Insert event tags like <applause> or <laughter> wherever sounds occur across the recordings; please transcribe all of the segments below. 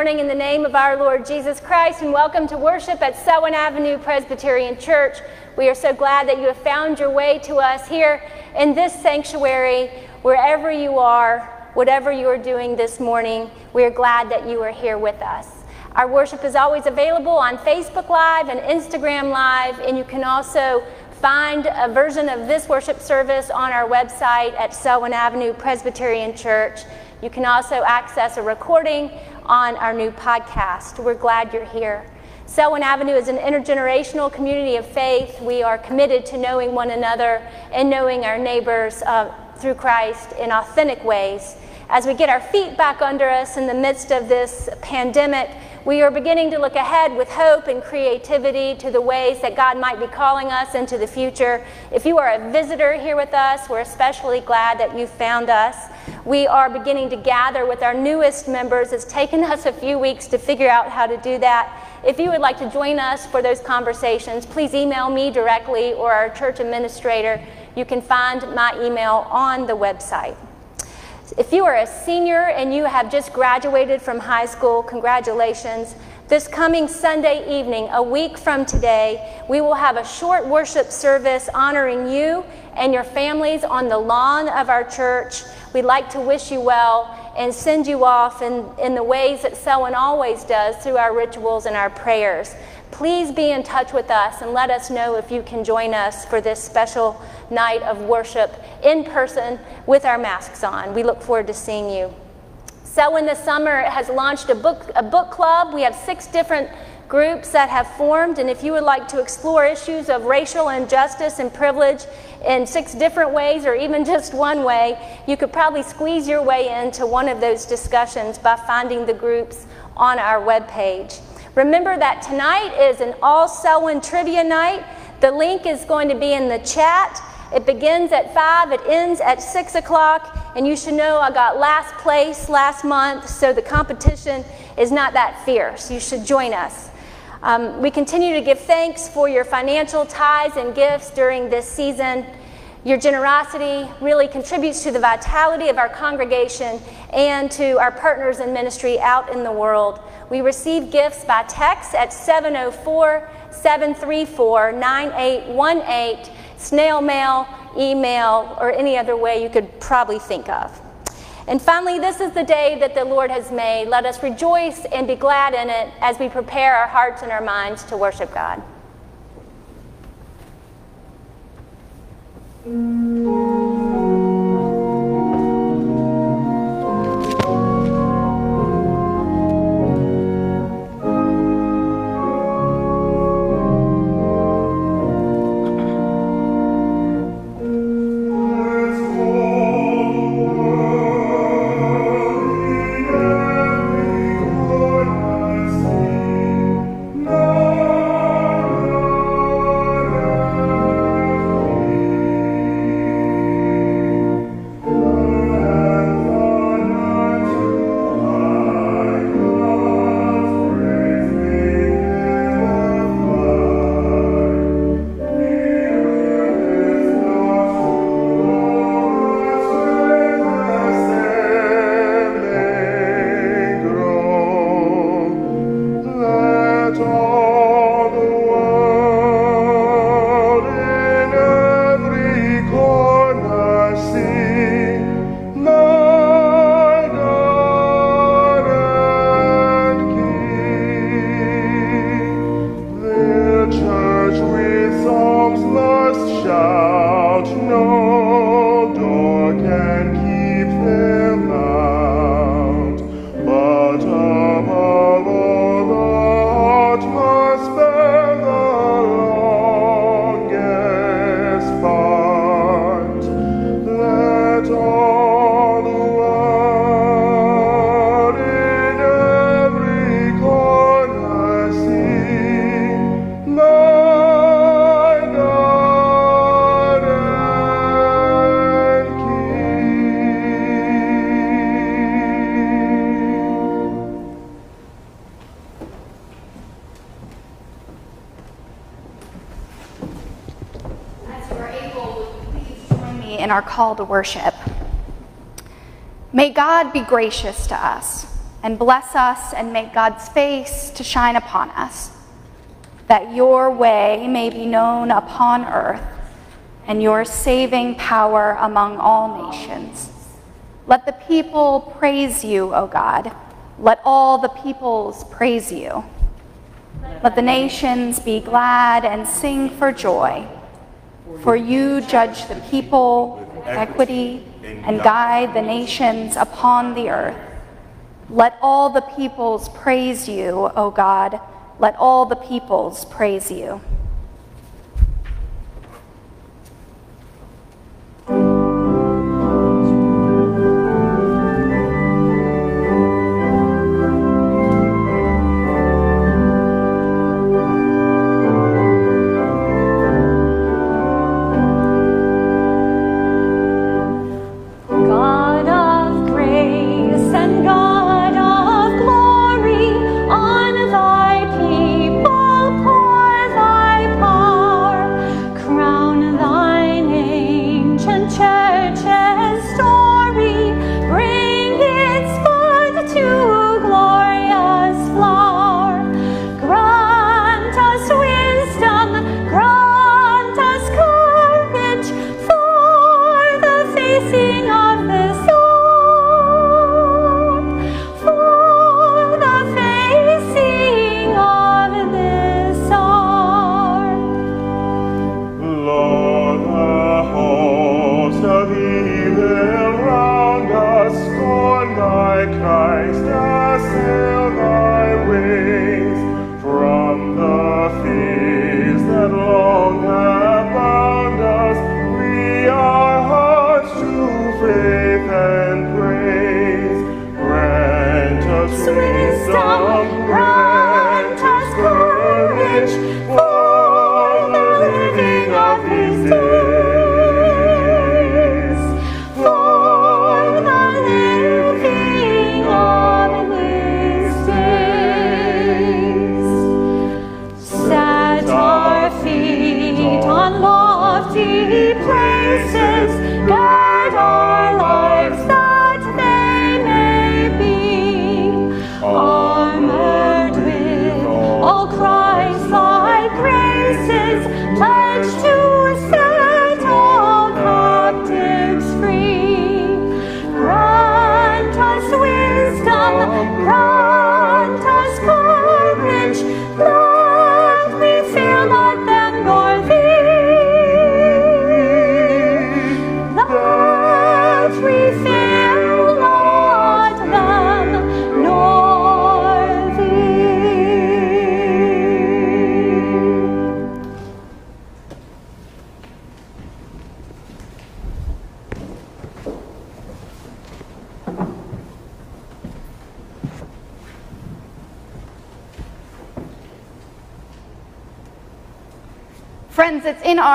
Morning in the name of our Lord Jesus Christ, and welcome to worship at Selwyn Avenue Presbyterian Church. We are so glad that you have found your way to us here in this sanctuary, wherever you are, whatever you are doing this morning. We are glad that you are here with us. Our worship is always available on Facebook Live and Instagram Live, and you can also find a version of this worship service on our website at Selwyn Avenue Presbyterian Church. You can also access a recording on our new podcast. We're glad you're here. Selwyn Avenue is an intergenerational community of faith. We are committed to knowing one another and knowing our neighbors uh, through Christ in authentic ways. As we get our feet back under us in the midst of this pandemic, we are beginning to look ahead with hope and creativity to the ways that God might be calling us into the future. If you are a visitor here with us, we're especially glad that you found us. We are beginning to gather with our newest members. It's taken us a few weeks to figure out how to do that. If you would like to join us for those conversations, please email me directly or our church administrator. You can find my email on the website. If you are a senior and you have just graduated from high school, congratulations. This coming Sunday evening, a week from today, we will have a short worship service honoring you and your families on the lawn of our church. We'd like to wish you well and send you off in, in the ways that Selwyn always does through our rituals and our prayers. Please be in touch with us and let us know if you can join us for this special night of worship in person with our masks on. We look forward to seeing you. Selwyn this summer has launched a book, a book club. We have six different groups that have formed, and if you would like to explore issues of racial injustice and privilege in six different ways or even <laughs> just one way, you could probably squeeze your way into one of those discussions by finding the groups on our webpage. Remember that tonight is an all Selwyn trivia night. The link is going to be in the chat. It begins at 5, it ends at 6 o'clock, and you should know I got last place last month, so the competition is not that fierce. You should join us. Um, we continue to give thanks for your financial ties and gifts during this season. Your generosity really contributes to the vitality of our congregation and to our partners in ministry out in the world. We receive gifts by text at 704 734 9818 snail mail, email, or any other way you could probably think of. And finally, this is the day that the Lord has made. Let us rejoice and be glad in it as we prepare our hearts and our minds to worship God. in call to worship. May God be gracious to us. and bless us and make God's face to shine upon us, that your way may be known upon earth and your saving power among all nations. Let the people praise you, O God. Let all the peoples praise you. Let the nations be glad and sing for joy. For you judge the people equity and guide the nations upon the earth. Let all the peoples praise you, O God. Let all the peoples praise you.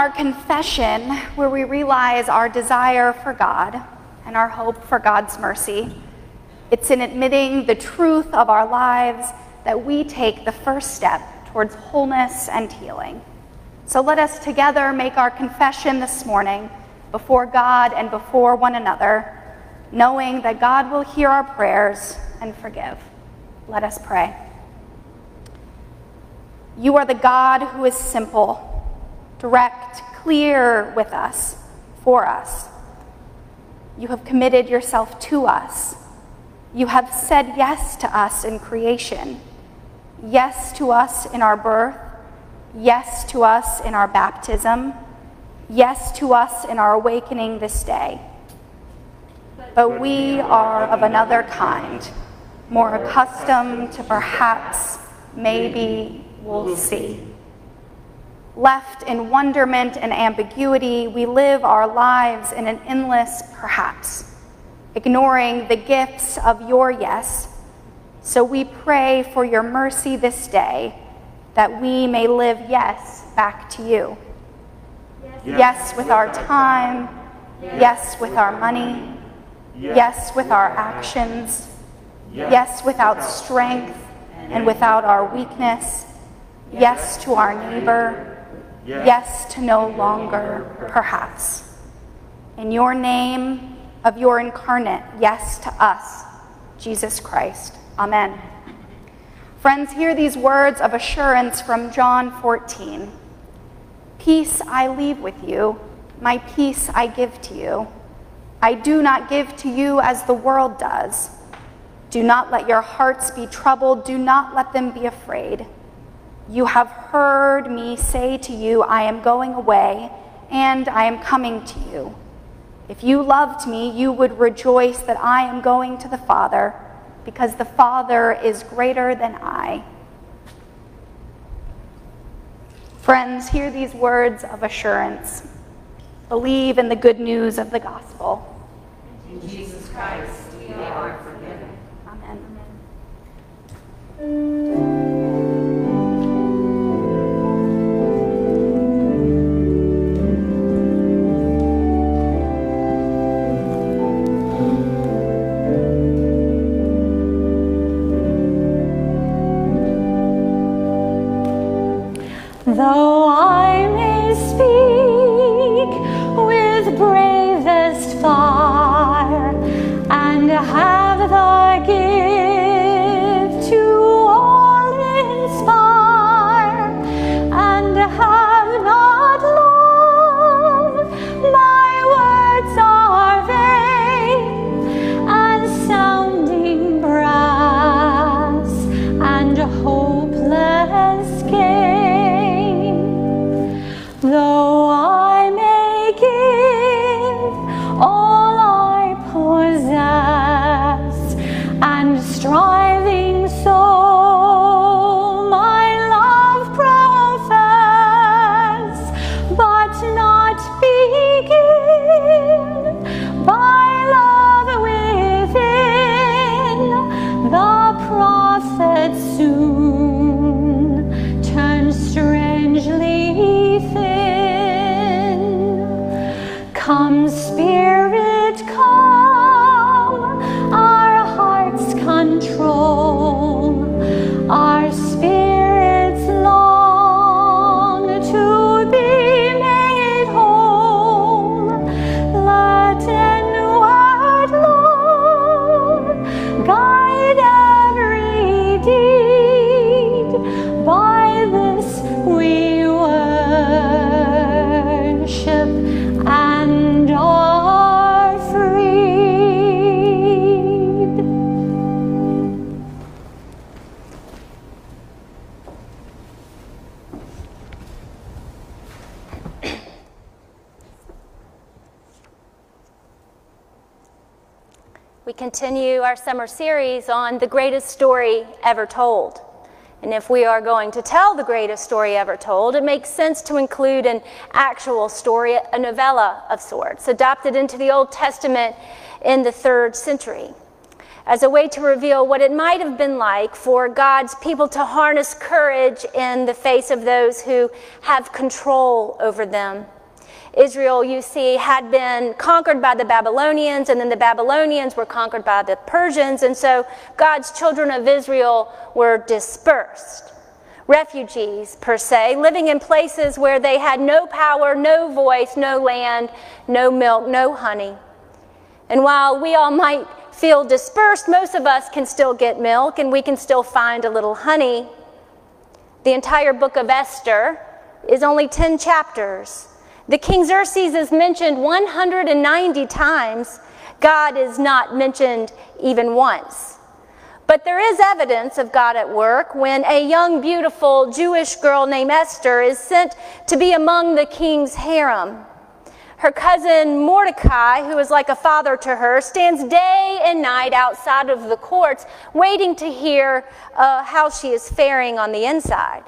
Our confession where we realize our desire for God and our hope for God's mercy. It's in admitting the truth of our lives that we take the first step towards wholeness and healing. So let us together make our confession this morning before God and before one another, knowing that God will hear our prayers and forgive. Let us pray. You are the God who is simple direct, clear with us, for us. You have committed yourself to us. You have said yes to us in creation, yes to us in our birth, yes to us in our baptism, yes to us in our awakening this day. But we are of another kind, more accustomed to perhaps, maybe, we'll see. Left in wonderment and ambiguity, we live our lives in an endless perhaps, ignoring the gifts of your yes. So we pray for your mercy this day that we may live yes back to you. Yes, yes with our time, yes with our money, yes with our actions, yes without strength and without our weakness, yes to our neighbor yes to no longer, perhaps. In your name of your incarnate, yes to us, Jesus Christ. Amen. Friends, hear these words of assurance from John 14. Peace I leave with you, my peace I give to you. I do not give to you as the world does. Do not let your hearts be troubled, do not let them be afraid. You have heard me say to you, I am going away, and I am coming to you. If you loved me, you would rejoice that I am going to the Father, because the Father is greater than I. Friends, hear these words of assurance. Believe in the good news of the gospel. In Jesus Christ, continue our summer series on the greatest story ever told. And if we are going to tell the greatest story ever told, it makes sense to include an actual story, a novella of sorts, adopted into the Old Testament in the third century, as a way to reveal what it might have been like for God's people to harness courage in the face of those who have control over them. Israel, you see, had been conquered by the Babylonians, and then the Babylonians were conquered by the Persians, and so God's children of Israel were dispersed. Refugees, per se, living in places where they had no power, no voice, no land, no milk, no honey. And while we all might feel dispersed, most of us can still get milk and we can still find a little honey. The entire book of Esther is only 10 chapters. The King Xerxes is mentioned 190 times. God is not mentioned even once. But there is evidence of God at work when a young, beautiful Jewish girl named Esther is sent to be among the king's harem. Her cousin Mordecai, who is like a father to her, stands day and night outside of the courts waiting to hear uh, how she is faring on the inside.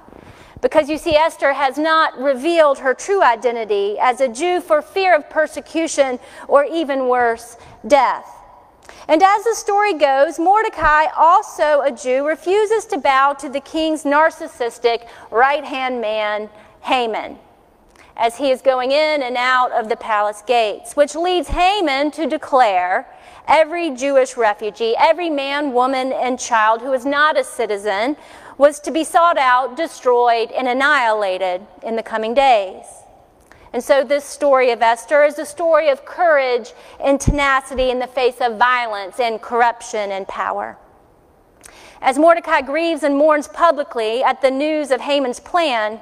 Because you see, Esther has not revealed her true identity as a Jew for fear of persecution or even worse, death. And as the story goes, Mordecai, also a Jew, refuses to bow to the king's narcissistic right hand man, Haman, as he is going in and out of the palace gates, which leads Haman to declare every Jewish refugee, every man, woman, and child who is not a citizen, was to be sought out, destroyed, and annihilated in the coming days. And so, this story of Esther is a story of courage and tenacity in the face of violence and corruption and power. As Mordecai grieves and mourns publicly at the news of Haman's plan,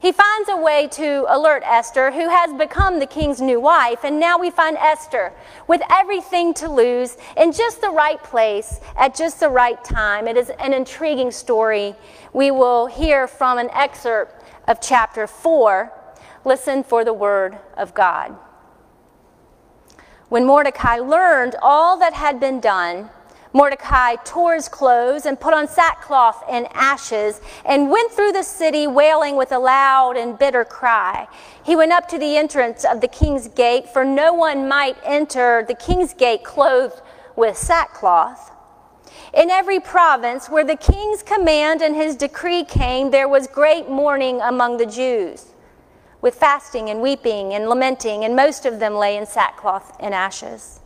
he finds a way to alert Esther, who has become the king's new wife, and now we find Esther with everything to lose in just the right place at just the right time. It is an intriguing story. We will hear from an excerpt of chapter 4. Listen for the word of God. When Mordecai learned all that had been done, Mordecai tore his clothes and put on sackcloth and ashes and went through the city wailing with a loud and bitter cry. He went up to the entrance of the king's gate, for no one might enter the king's gate clothed with sackcloth. In every province where the king's command and his decree came, there was great mourning among the Jews, with fasting and weeping and lamenting, and most of them lay in sackcloth and ashes.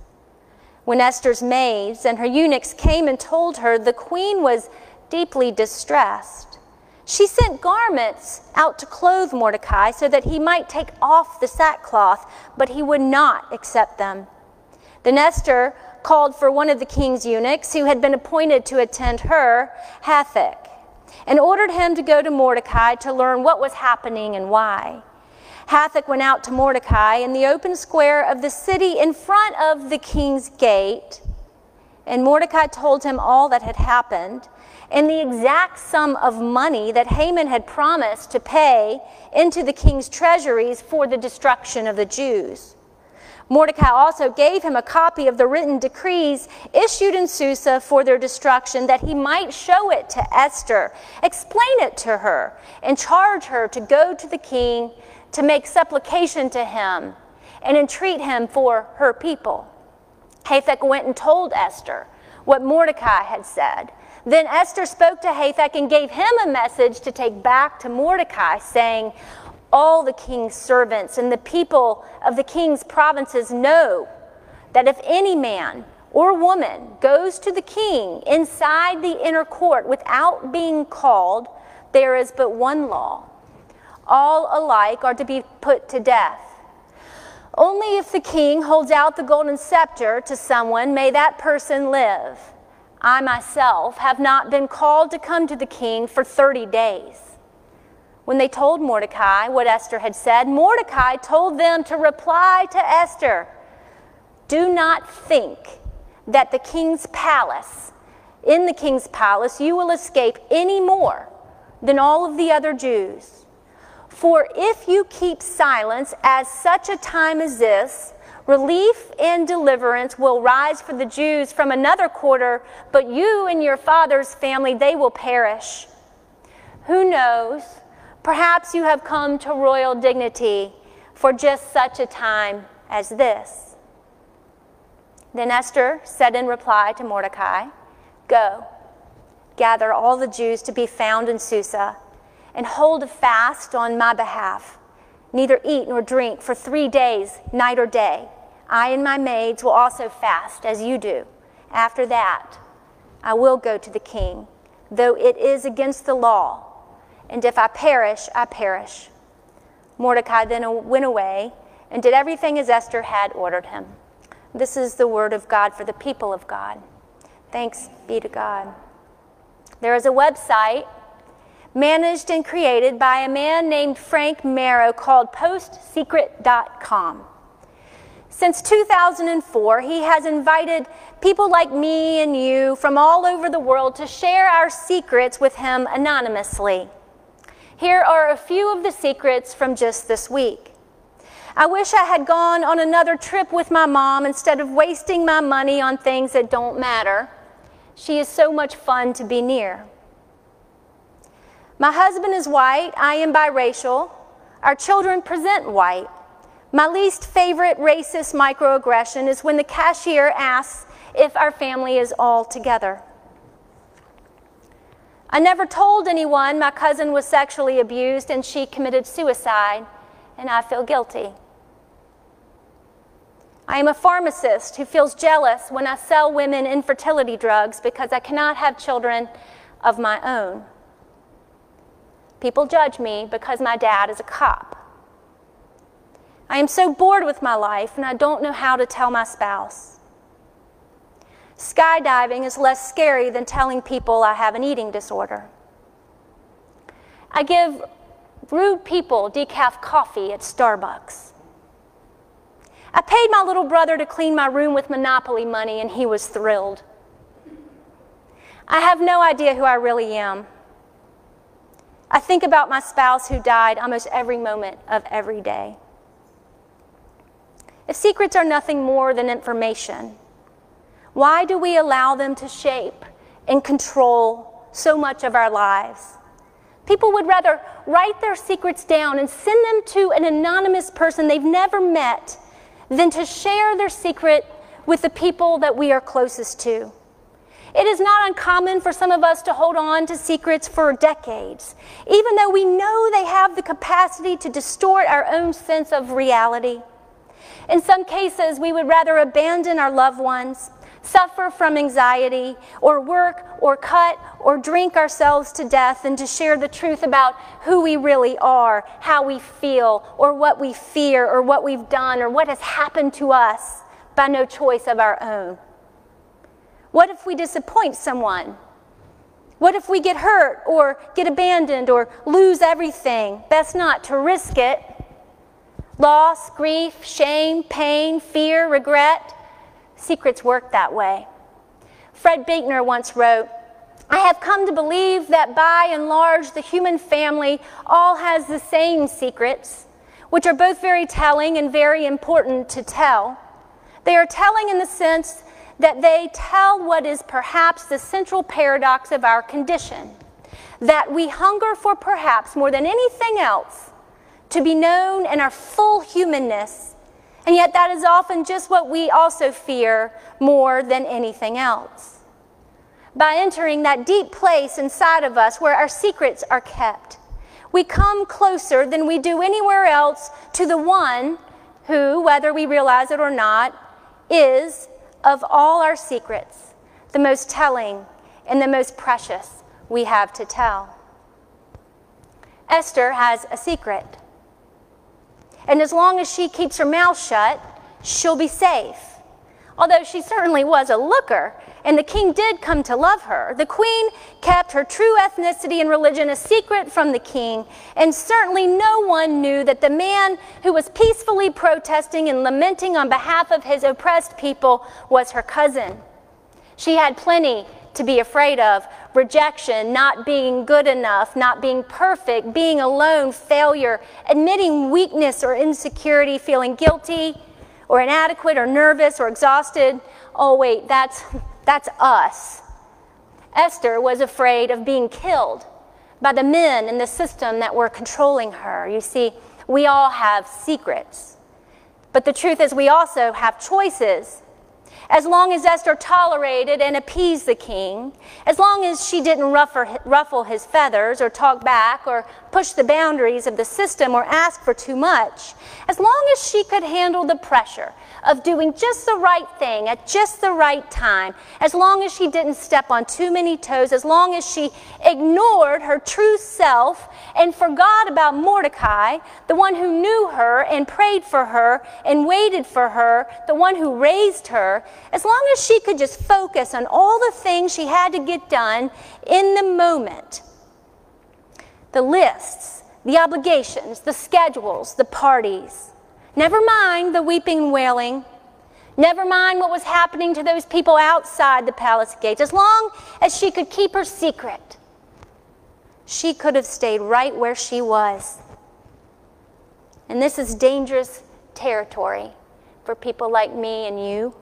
When Esther's maids and her eunuchs came and told her the queen was deeply distressed, she sent garments out to clothe Mordecai so that he might take off the sackcloth, but he would not accept them. Then Esther called for one of the king's eunuchs who had been appointed to attend her, Hathach, and ordered him to go to Mordecai to learn what was happening and why. Hathach went out to Mordecai in the open square of the city in front of the king's gate. And Mordecai told him all that had happened and the exact sum of money that Haman had promised to pay into the king's treasuries for the destruction of the Jews. Mordecai also gave him a copy of the written decrees issued in Susa for their destruction, that he might show it to Esther, explain it to her, and charge her to go to the king to make supplication to him and entreat him for her people. Hathach went and told Esther what Mordecai had said. Then Esther spoke to Hathach and gave him a message to take back to Mordecai, saying, All the king's servants and the people of the king's provinces know that if any man or woman goes to the king inside the inner court without being called, there is but one law all alike are to be put to death. Only if the king holds out the golden scepter to someone may that person live. I myself have not been called to come to the king for 30 days. When they told Mordecai what Esther had said, Mordecai told them to reply to Esther Do not think that the king's palace, in the king's palace, you will escape any more than all of the other Jews. For if you keep silence at such a time as this, relief and deliverance will rise for the Jews from another quarter, but you and your father's family, they will perish. Who knows? Perhaps you have come to royal dignity for just such a time as this. Then Esther said in reply to Mordecai, Go, gather all the Jews to be found in Susa and hold a fast on my behalf. Neither eat nor drink for three days, night or day. I and my maids will also fast as you do. After that, I will go to the king, though it is against the law. And if I perish, I perish. Mordecai then went away and did everything as Esther had ordered him. This is the word of God for the people of God. Thanks be to God. There is a website managed and created by a man named Frank Marrow called postsecret.com. Since 2004, he has invited people like me and you from all over the world to share our secrets with him anonymously. Here are a few of the secrets from just this week. I wish I had gone on another trip with my mom instead of wasting my money on things that don't matter. She is so much fun to be near. My husband is white. I am biracial. Our children present white. My least favorite racist microaggression is when the cashier asks if our family is all together. I never told anyone my cousin was sexually abused and she committed suicide, and I feel guilty. I am a pharmacist who feels jealous when I sell women infertility drugs because I cannot have children of my own. People judge me because my dad is a cop. I am so bored with my life and I don't know how to tell my spouse. Skydiving is less scary than telling people I have an eating disorder. I give rude people decaf coffee at Starbucks. I paid my little brother to clean my room with Monopoly money, and he was thrilled. I have no idea who I really am. I think about my spouse who died almost every moment of every day. If secrets are nothing more than information, why do we allow them to shape and control so much of our lives? People would rather write their secrets down and send them to an anonymous person they've never met than to share their secret with the people that we are closest to. It is not uncommon for some of us to hold on to secrets for decades, even though we know they have the capacity to distort our own sense of reality. In some cases, we would rather abandon our loved ones, suffer from anxiety, or work, or cut, or drink ourselves to death than to share the truth about who we really are, how we feel, or what we fear, or what we've done, or what has happened to us by no choice of our own. What if we disappoint someone? What if we get hurt or get abandoned or lose everything? Best not to risk it. Loss, grief, shame, pain, fear, regret. Secrets work that way. Fred Buechner once wrote, I have come to believe that by and large, the human family all has the same secrets, which are both very telling and very important to tell. They are telling in the sense that they tell what is perhaps the central paradox of our condition that we hunger for perhaps more than anything else to be known in our full humanness. And yet, that is often just what we also fear more than anything else. By entering that deep place inside of us where our secrets are kept, we come closer than we do anywhere else to the one who, whether we realize it or not, is of all our secrets the most telling and the most precious we have to tell. Esther has a secret. And as long as she keeps her mouth shut, she'll be safe. Although she certainly was a looker, and the king did come to love her, the queen kept her true ethnicity and religion a secret from the king, and certainly no one knew that the man who was peacefully protesting and lamenting on behalf of his oppressed people was her cousin. She had plenty to be afraid of rejection, not being good enough, not being perfect, being alone, failure, admitting weakness or insecurity, feeling guilty or inadequate or nervous or exhausted. Oh, wait, that's, that's us. Esther was afraid of being killed by the men in the system that were controlling her. You see, we all have secrets. But the truth is, we also have choices as long as Esther tolerated and appeased the king, as long as she didn't ruffle his feathers or talk back or push the boundaries of the system or ask for too much, as long as she could handle the pressure of doing just the right thing at just the right time, as long as she didn't step on too many toes, as long as she ignored her true self and forgot about Mordecai, the one who knew her and prayed for her and waited for her, the one who raised her, as long as she could just focus on all the things she had to get done in the moment. The lists, the obligations, the schedules, the parties. Never mind the weeping and wailing. Never mind what was happening to those people outside the palace gates. As long as she could keep her secret, she could have stayed right where she was. And this is dangerous territory for people like me and you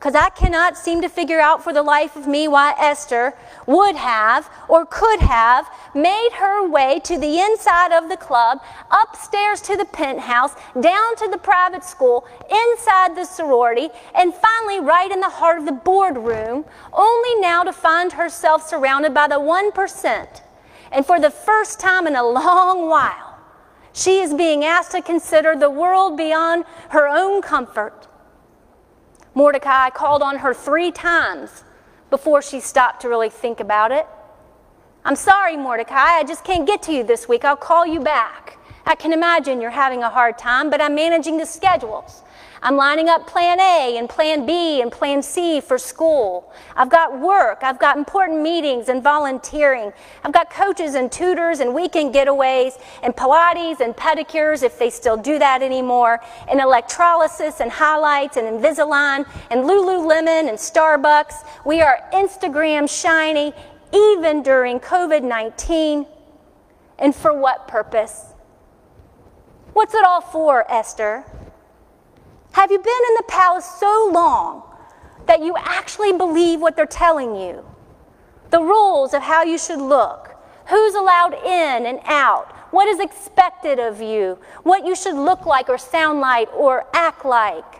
because I cannot seem to figure out for the life of me why Esther would have or could have made her way to the inside of the club, upstairs to the penthouse, down to the private school, inside the sorority, and finally right in the heart of the boardroom, only now to find herself surrounded by the 1%. And for the first time in a long while, she is being asked to consider the world beyond her own comfort Mordecai called on her three times before she stopped to really think about it. I'm sorry, Mordecai, I just can't get to you this week. I'll call you back. I can imagine you're having a hard time, but I'm managing the schedules. I'm lining up plan A and plan B and plan C for school. I've got work. I've got important meetings and volunteering. I've got coaches and tutors and weekend getaways and Pilates and pedicures, if they still do that anymore, and electrolysis and highlights and Invisalign and Lululemon and Starbucks. We are Instagram shiny even during COVID 19. And for what purpose? What's it all for, Esther? Have you been in the palace so long that you actually believe what they're telling you? The rules of how you should look, who's allowed in and out, what is expected of you, what you should look like or sound like or act like,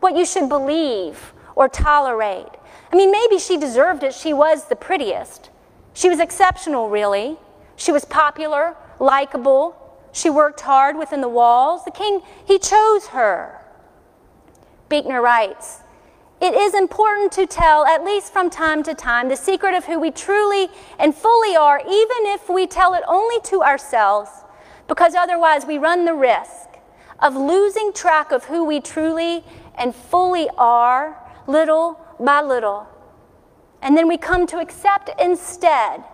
what you should believe or tolerate. I mean, maybe she deserved it. She was the prettiest. She was exceptional, really. She was popular, likable. She worked hard within the walls. The king, he chose her. Buechner writes, it is important to tell, at least from time to time, the secret of who we truly and fully are, even if we tell it only to ourselves, because otherwise we run the risk of losing track of who we truly and fully are, little by little. And then we come to accept instead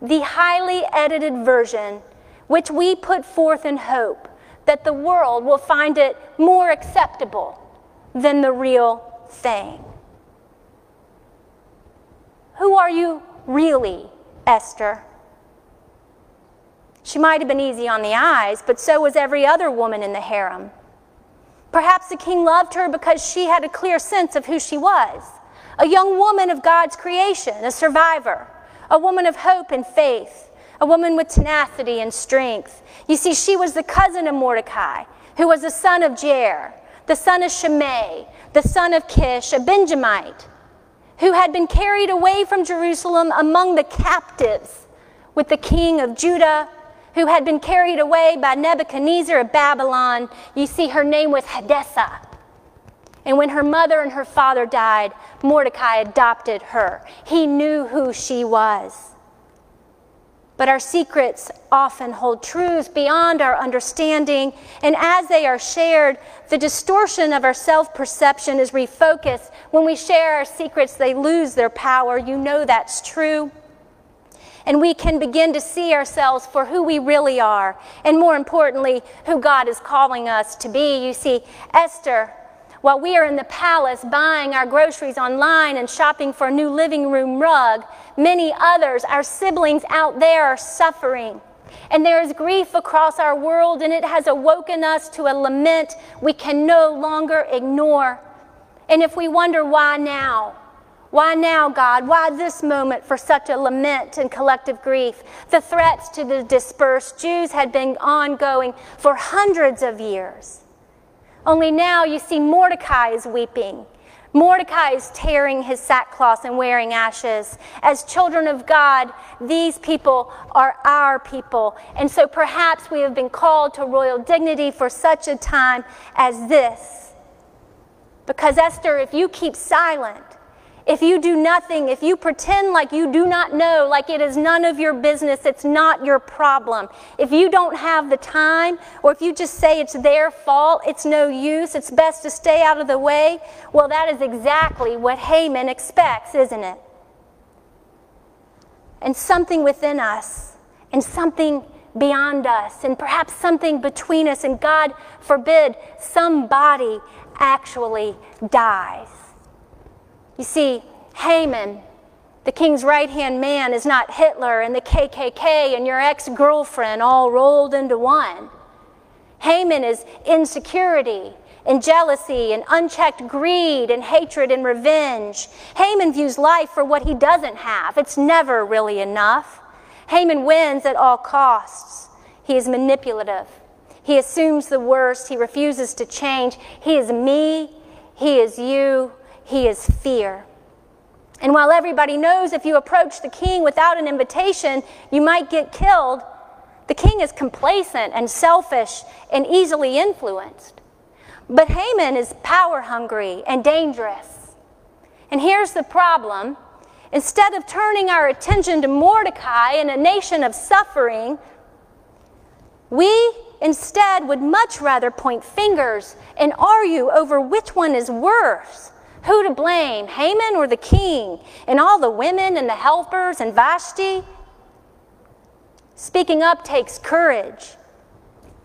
the highly edited version, which we put forth in hope that the world will find it more acceptable than the real thing. Who are you really, Esther? She might have been easy on the eyes, but so was every other woman in the harem. Perhaps the king loved her because she had a clear sense of who she was a young woman of God's creation, a survivor, a woman of hope and faith, a woman with tenacity and strength. You see, she was the cousin of Mordecai, who was the son of Jair, the son of Shimei, the son of Kish, a Benjamite, who had been carried away from Jerusalem among the captives with the king of Judah, who had been carried away by Nebuchadnezzar of Babylon. You see, her name was Hadassah. And when her mother and her father died, Mordecai adopted her. He knew who she was. But our secrets often hold truths beyond our understanding, and as they are shared, the distortion of our self perception is refocused. When we share our secrets, they lose their power. You know that's true. And we can begin to see ourselves for who we really are, and more importantly, who God is calling us to be. You see, Esther while we are in the palace buying our groceries online and shopping for a new living room rug, many others, our siblings out there, are suffering. And there is grief across our world, and it has awoken us to a lament we can no longer ignore. And if we wonder why now, why now, God? Why this moment for such a lament and collective grief? The threats to the dispersed Jews had been ongoing for hundreds of years. Only now you see Mordecai is weeping. Mordecai is tearing his sackcloth and wearing ashes. As children of God, these people are our people. And so perhaps we have been called to royal dignity for such a time as this. Because, Esther, if you keep silent, if you do nothing, if you pretend like you do not know, like it is none of your business, it's not your problem. If you don't have the time, or if you just say it's their fault, it's no use, it's best to stay out of the way, well, that is exactly what Haman expects, isn't it? And something within us, and something beyond us, and perhaps something between us, and God forbid, somebody actually dies. You see, Haman, the king's right hand man, is not Hitler and the KKK and your ex girlfriend all rolled into one. Haman is insecurity and jealousy and unchecked greed and hatred and revenge. Haman views life for what he doesn't have, it's never really enough. Haman wins at all costs. He is manipulative. He assumes the worst. He refuses to change. He is me. He is you. He is fear. And while everybody knows if you approach the king without an invitation, you might get killed, the king is complacent and selfish and easily influenced. But Haman is power hungry and dangerous. And here's the problem instead of turning our attention to Mordecai in a nation of suffering, we instead would much rather point fingers and argue over which one is worse. Who to blame, Haman or the king, and all the women and the helpers and Vashti? Speaking up takes courage.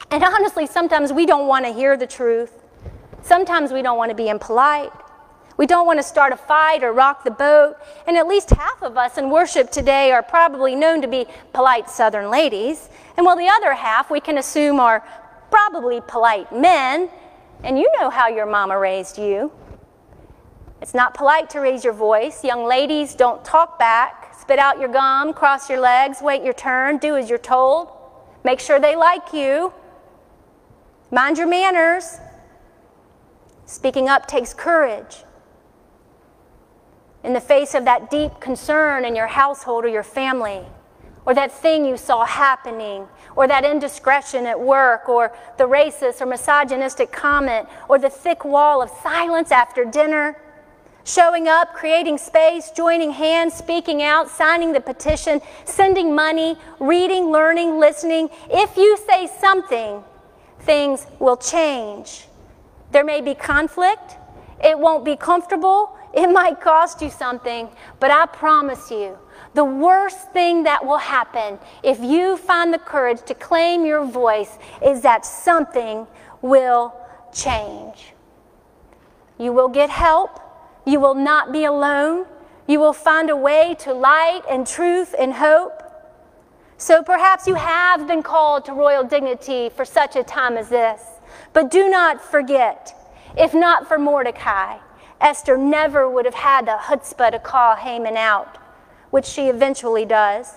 And honestly, sometimes we don't want to hear the truth. Sometimes we don't want to be impolite. We don't want to start a fight or rock the boat. And at least half of us in worship today are probably known to be polite Southern ladies. And while the other half we can assume are probably polite men. And you know how your mama raised you. It's not polite to raise your voice. Young ladies, don't talk back. Spit out your gum, cross your legs, wait your turn, do as you're told. Make sure they like you. Mind your manners. Speaking up takes courage. In the face of that deep concern in your household or your family, or that thing you saw happening, or that indiscretion at work, or the racist or misogynistic comment, or the thick wall of silence after dinner, showing up, creating space, joining hands, speaking out, signing the petition, sending money, reading, learning, listening. If you say something, things will change. There may be conflict, it won't be comfortable, it might cost you something, but I promise you, the worst thing that will happen if you find the courage to claim your voice is that something will change. You will get help. You will not be alone. You will find a way to light and truth and hope. So perhaps you have been called to royal dignity for such a time as this. But do not forget, if not for Mordecai, Esther never would have had the chutzpah to call Haman out, which she eventually does.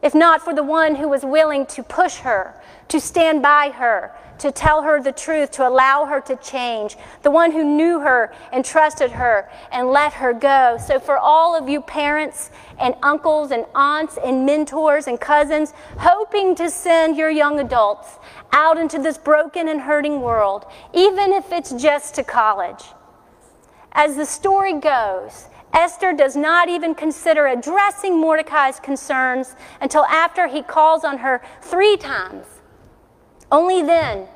If not for the one who was willing to push her, to stand by her, to tell her the truth, to allow her to change, the one who knew her and trusted her and let her go. So, for all of you parents and uncles and aunts and mentors and cousins hoping to send your young adults out into this broken and hurting world, even if it's just to college, as the story goes, Esther does not even consider addressing Mordecai's concerns until after he calls on her three times. Only then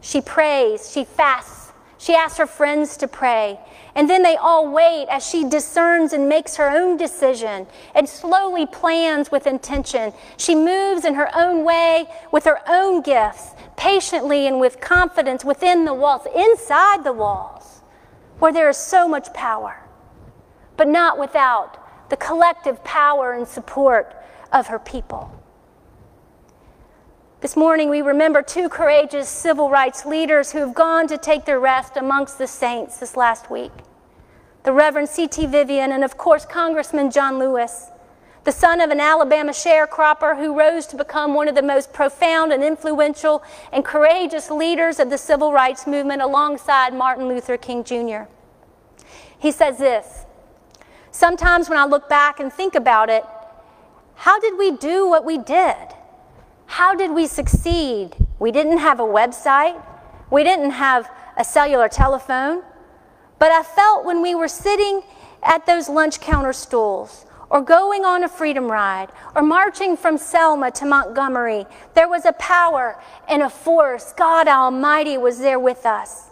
she prays, she fasts, she asks her friends to pray, and then they all wait as she discerns and makes her own decision and slowly plans with intention. She moves in her own way with her own gifts, patiently and with confidence within the walls, inside the walls where there is so much power, but not without the collective power and support of her people. This morning, we remember two courageous civil rights leaders who have gone to take their rest amongst the saints this last week the Reverend C.T. Vivian, and of course, Congressman John Lewis, the son of an Alabama sharecropper who rose to become one of the most profound and influential and courageous leaders of the civil rights movement alongside Martin Luther King Jr. He says this Sometimes when I look back and think about it, how did we do what we did? How did we succeed? We didn't have a website, we didn't have a cellular telephone, but I felt when we were sitting at those lunch counter stools, or going on a freedom ride, or marching from Selma to Montgomery, there was a power and a force. God Almighty was there with us.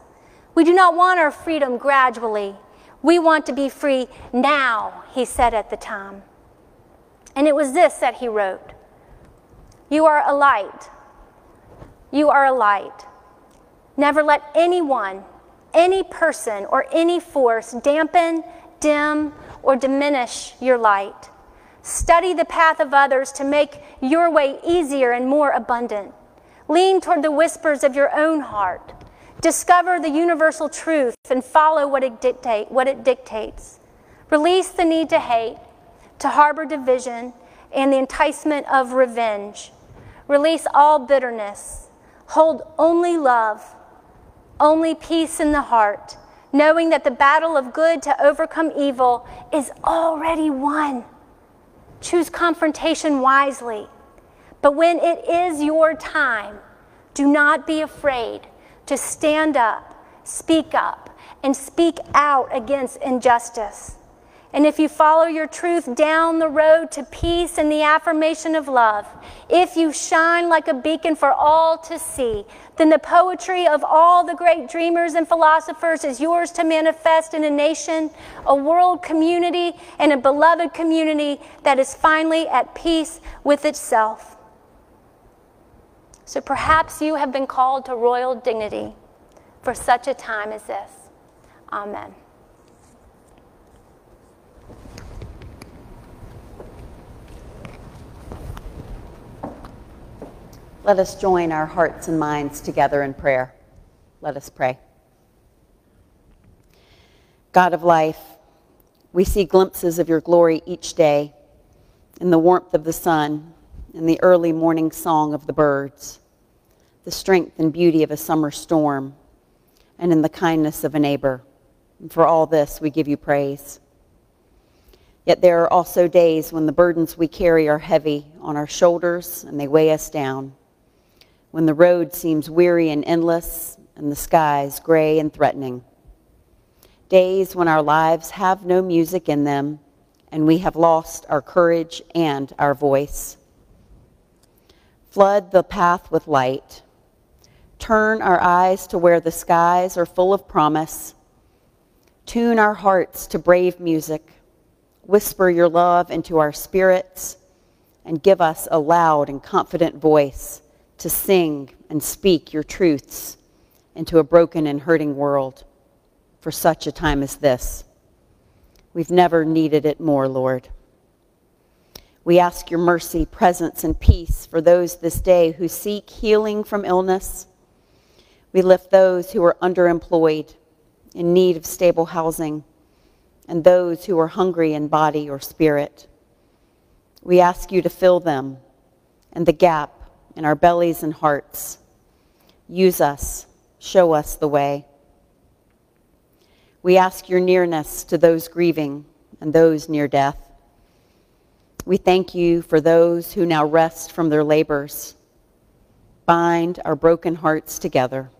We do not want our freedom gradually. We want to be free now, he said at the time. And it was this that he wrote You are a light. You are a light. Never let anyone, any person, or any force dampen, dim, or diminish your light. Study the path of others to make your way easier and more abundant. Lean toward the whispers of your own heart. Discover the universal truth and follow what it, dictate, what it dictates. Release the need to hate, to harbor division, and the enticement of revenge. Release all bitterness. Hold only love, only peace in the heart, knowing that the battle of good to overcome evil is already won. Choose confrontation wisely. But when it is your time, do not be afraid to stand up, speak up, and speak out against injustice. And if you follow your truth down the road to peace and the affirmation of love, if you shine like a beacon for all to see, then the poetry of all the great dreamers and philosophers is yours to manifest in a nation, a world community, and a beloved community that is finally at peace with itself. So perhaps you have been called to royal dignity for such a time as this. Amen. Let us join our hearts and minds together in prayer. Let us pray. God of life, we see glimpses of your glory each day in the warmth of the sun, in the early morning song of the birds, the strength and beauty of a summer storm, and in the kindness of a neighbor. And for all this, we give you praise. Yet there are also days when the burdens we carry are heavy on our shoulders and they weigh us down when the road seems weary and endless and the skies gray and threatening. Days when our lives have no music in them and we have lost our courage and our voice. Flood the path with light. Turn our eyes to where the skies are full of promise. Tune our hearts to brave music. Whisper your love into our spirits and give us a loud and confident voice to sing and speak your truths into a broken and hurting world for such a time as this. We've never needed it more, Lord. We ask your mercy, presence, and peace for those this day who seek healing from illness. We lift those who are underemployed, in need of stable housing, and those who are hungry in body or spirit. We ask you to fill them and the gap in our bellies and hearts. Use us, show us the way. We ask your nearness to those grieving and those near death. We thank you for those who now rest from their labors. Bind our broken hearts together.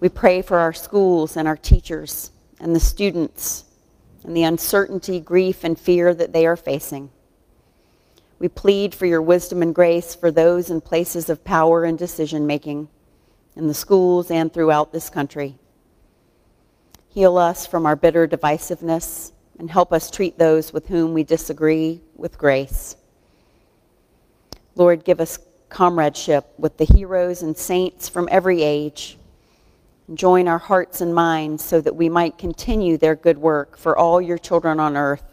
We pray for our schools and our teachers and the students and the uncertainty, grief, and fear that they are facing. We plead for your wisdom and grace for those in places of power and decision making in the schools and throughout this country. Heal us from our bitter divisiveness and help us treat those with whom we disagree with grace. Lord, give us comradeship with the heroes and saints from every age. Join our hearts and minds so that we might continue their good work for all your children on earth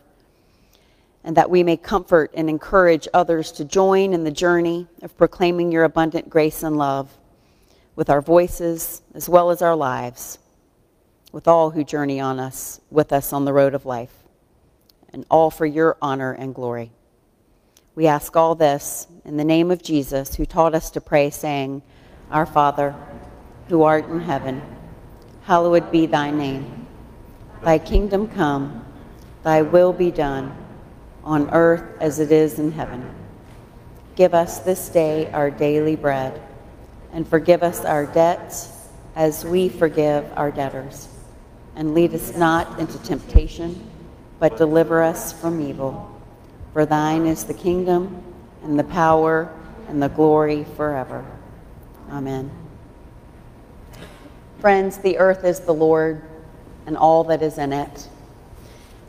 and that we may comfort and encourage others to join in the journey of proclaiming your abundant grace and love with our voices as well as our lives, with all who journey on us, with us on the road of life, and all for your honor and glory. We ask all this in the name of Jesus, who taught us to pray, saying, Our Father, who art in heaven, hallowed be thy name. Thy kingdom come, thy will be done on earth as it is in heaven. Give us this day our daily bread, and forgive us our debts as we forgive our debtors. And lead us not into temptation, but deliver us from evil. For thine is the kingdom, and the power, and the glory forever. Amen. Friends, the earth is the Lord, and all that is in it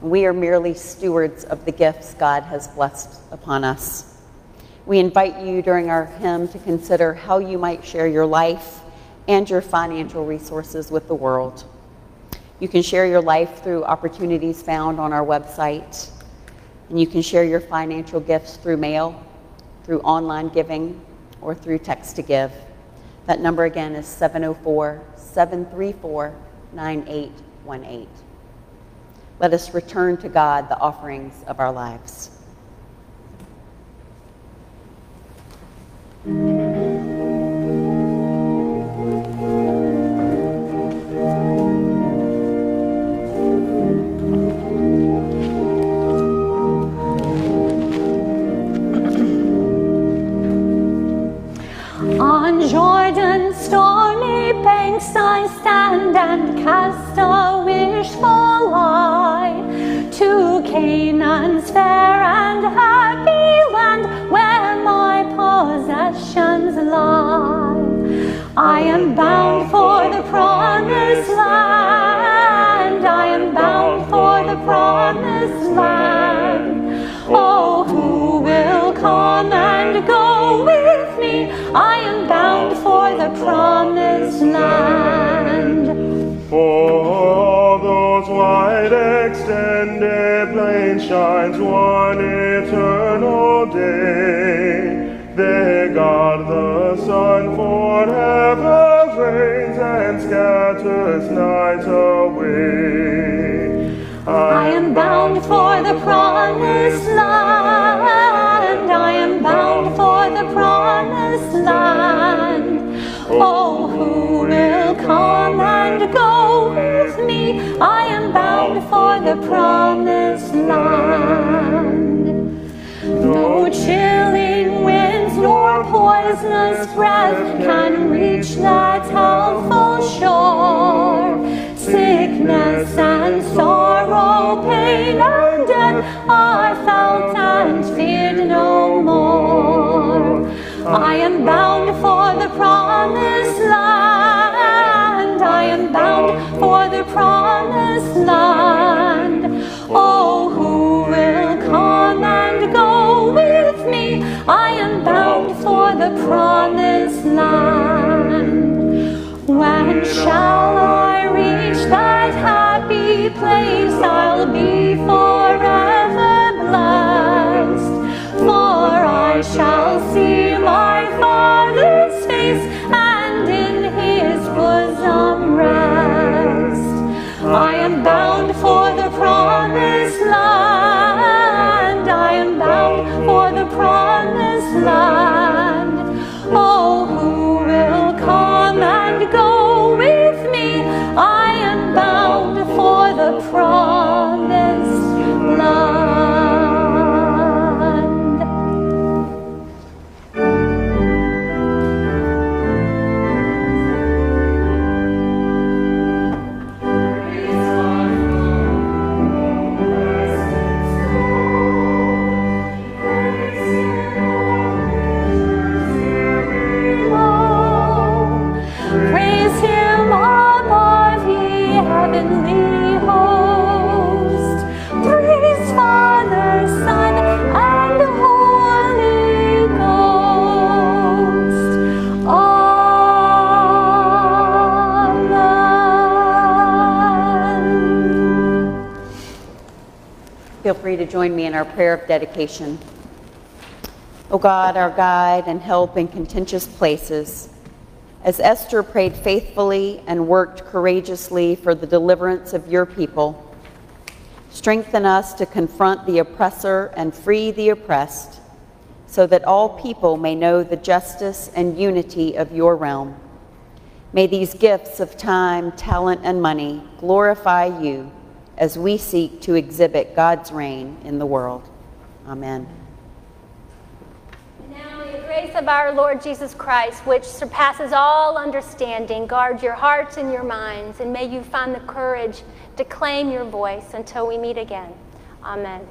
we are merely stewards of the gifts God has blessed upon us. We invite you during our hymn to consider how you might share your life and your financial resources with the world. You can share your life through opportunities found on our website, and you can share your financial gifts through mail, through online giving, or through text to give. That number again is 704 734 9818 let us return to God the offerings of our lives. Scatters night away. I am bound for the promised land. I am bound for the promised land. Oh, who will come and go with me? I am bound for the promised land. No chilling winds nor poisonous breath can reach that healthful shore. Am bound to join me in our prayer of dedication. O God, our guide and help in contentious places, as Esther prayed faithfully and worked courageously for the deliverance of your people, strengthen us to confront the oppressor and free the oppressed, so that all people may know the justice and unity of your realm. May these gifts of time, talent, and money glorify you as we seek to exhibit God's reign in the world. Amen. Now may the grace of our Lord Jesus Christ, which surpasses all understanding, guard your hearts and your minds, and may you find the courage to claim your voice until we meet again. Amen.